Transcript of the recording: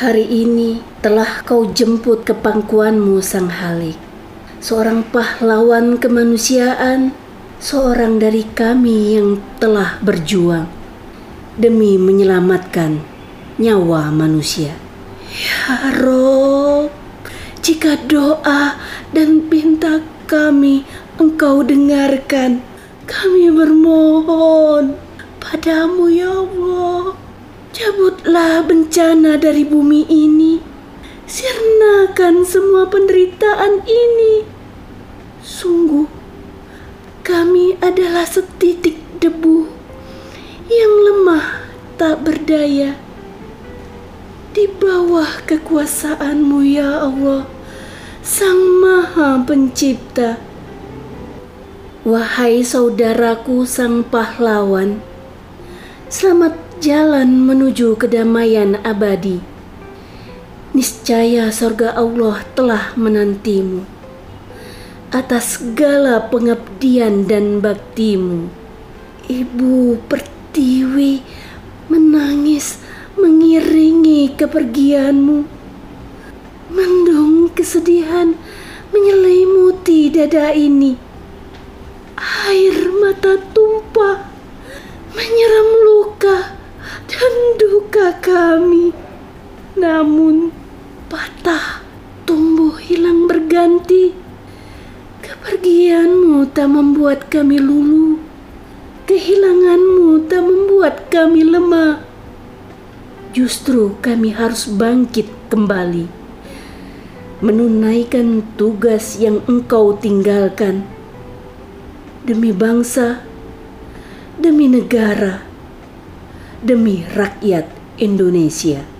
Hari ini telah kau jemput ke pangkuanmu Sang Halik, seorang pahlawan kemanusiaan, seorang dari kami yang telah berjuang demi menyelamatkan nyawa manusia. Ya Rob, jika doa dan pinta kami engkau dengarkan, kami bermohon padamu ya Allah. Cabutlah bencana dari bumi ini. Sirnakan semua penderitaan ini. Sungguh, kami adalah setitik debu yang lemah tak berdaya. Di bawah kekuasaanmu ya Allah, Sang Maha Pencipta. Wahai saudaraku sang pahlawan, selamat jalan menuju kedamaian abadi. Niscaya sorga Allah telah menantimu atas segala pengabdian dan baktimu. Ibu Pertiwi menangis mengiringi kepergianmu. Mendung kesedihan menyelimuti dada ini. Kami. Namun patah tumbuh hilang berganti. Kepergianmu tak membuat kami lulu. Kehilanganmu tak membuat kami lemah. Justru kami harus bangkit kembali. Menunaikan tugas yang engkau tinggalkan. Demi bangsa, demi negara, demi rakyat Indonesia.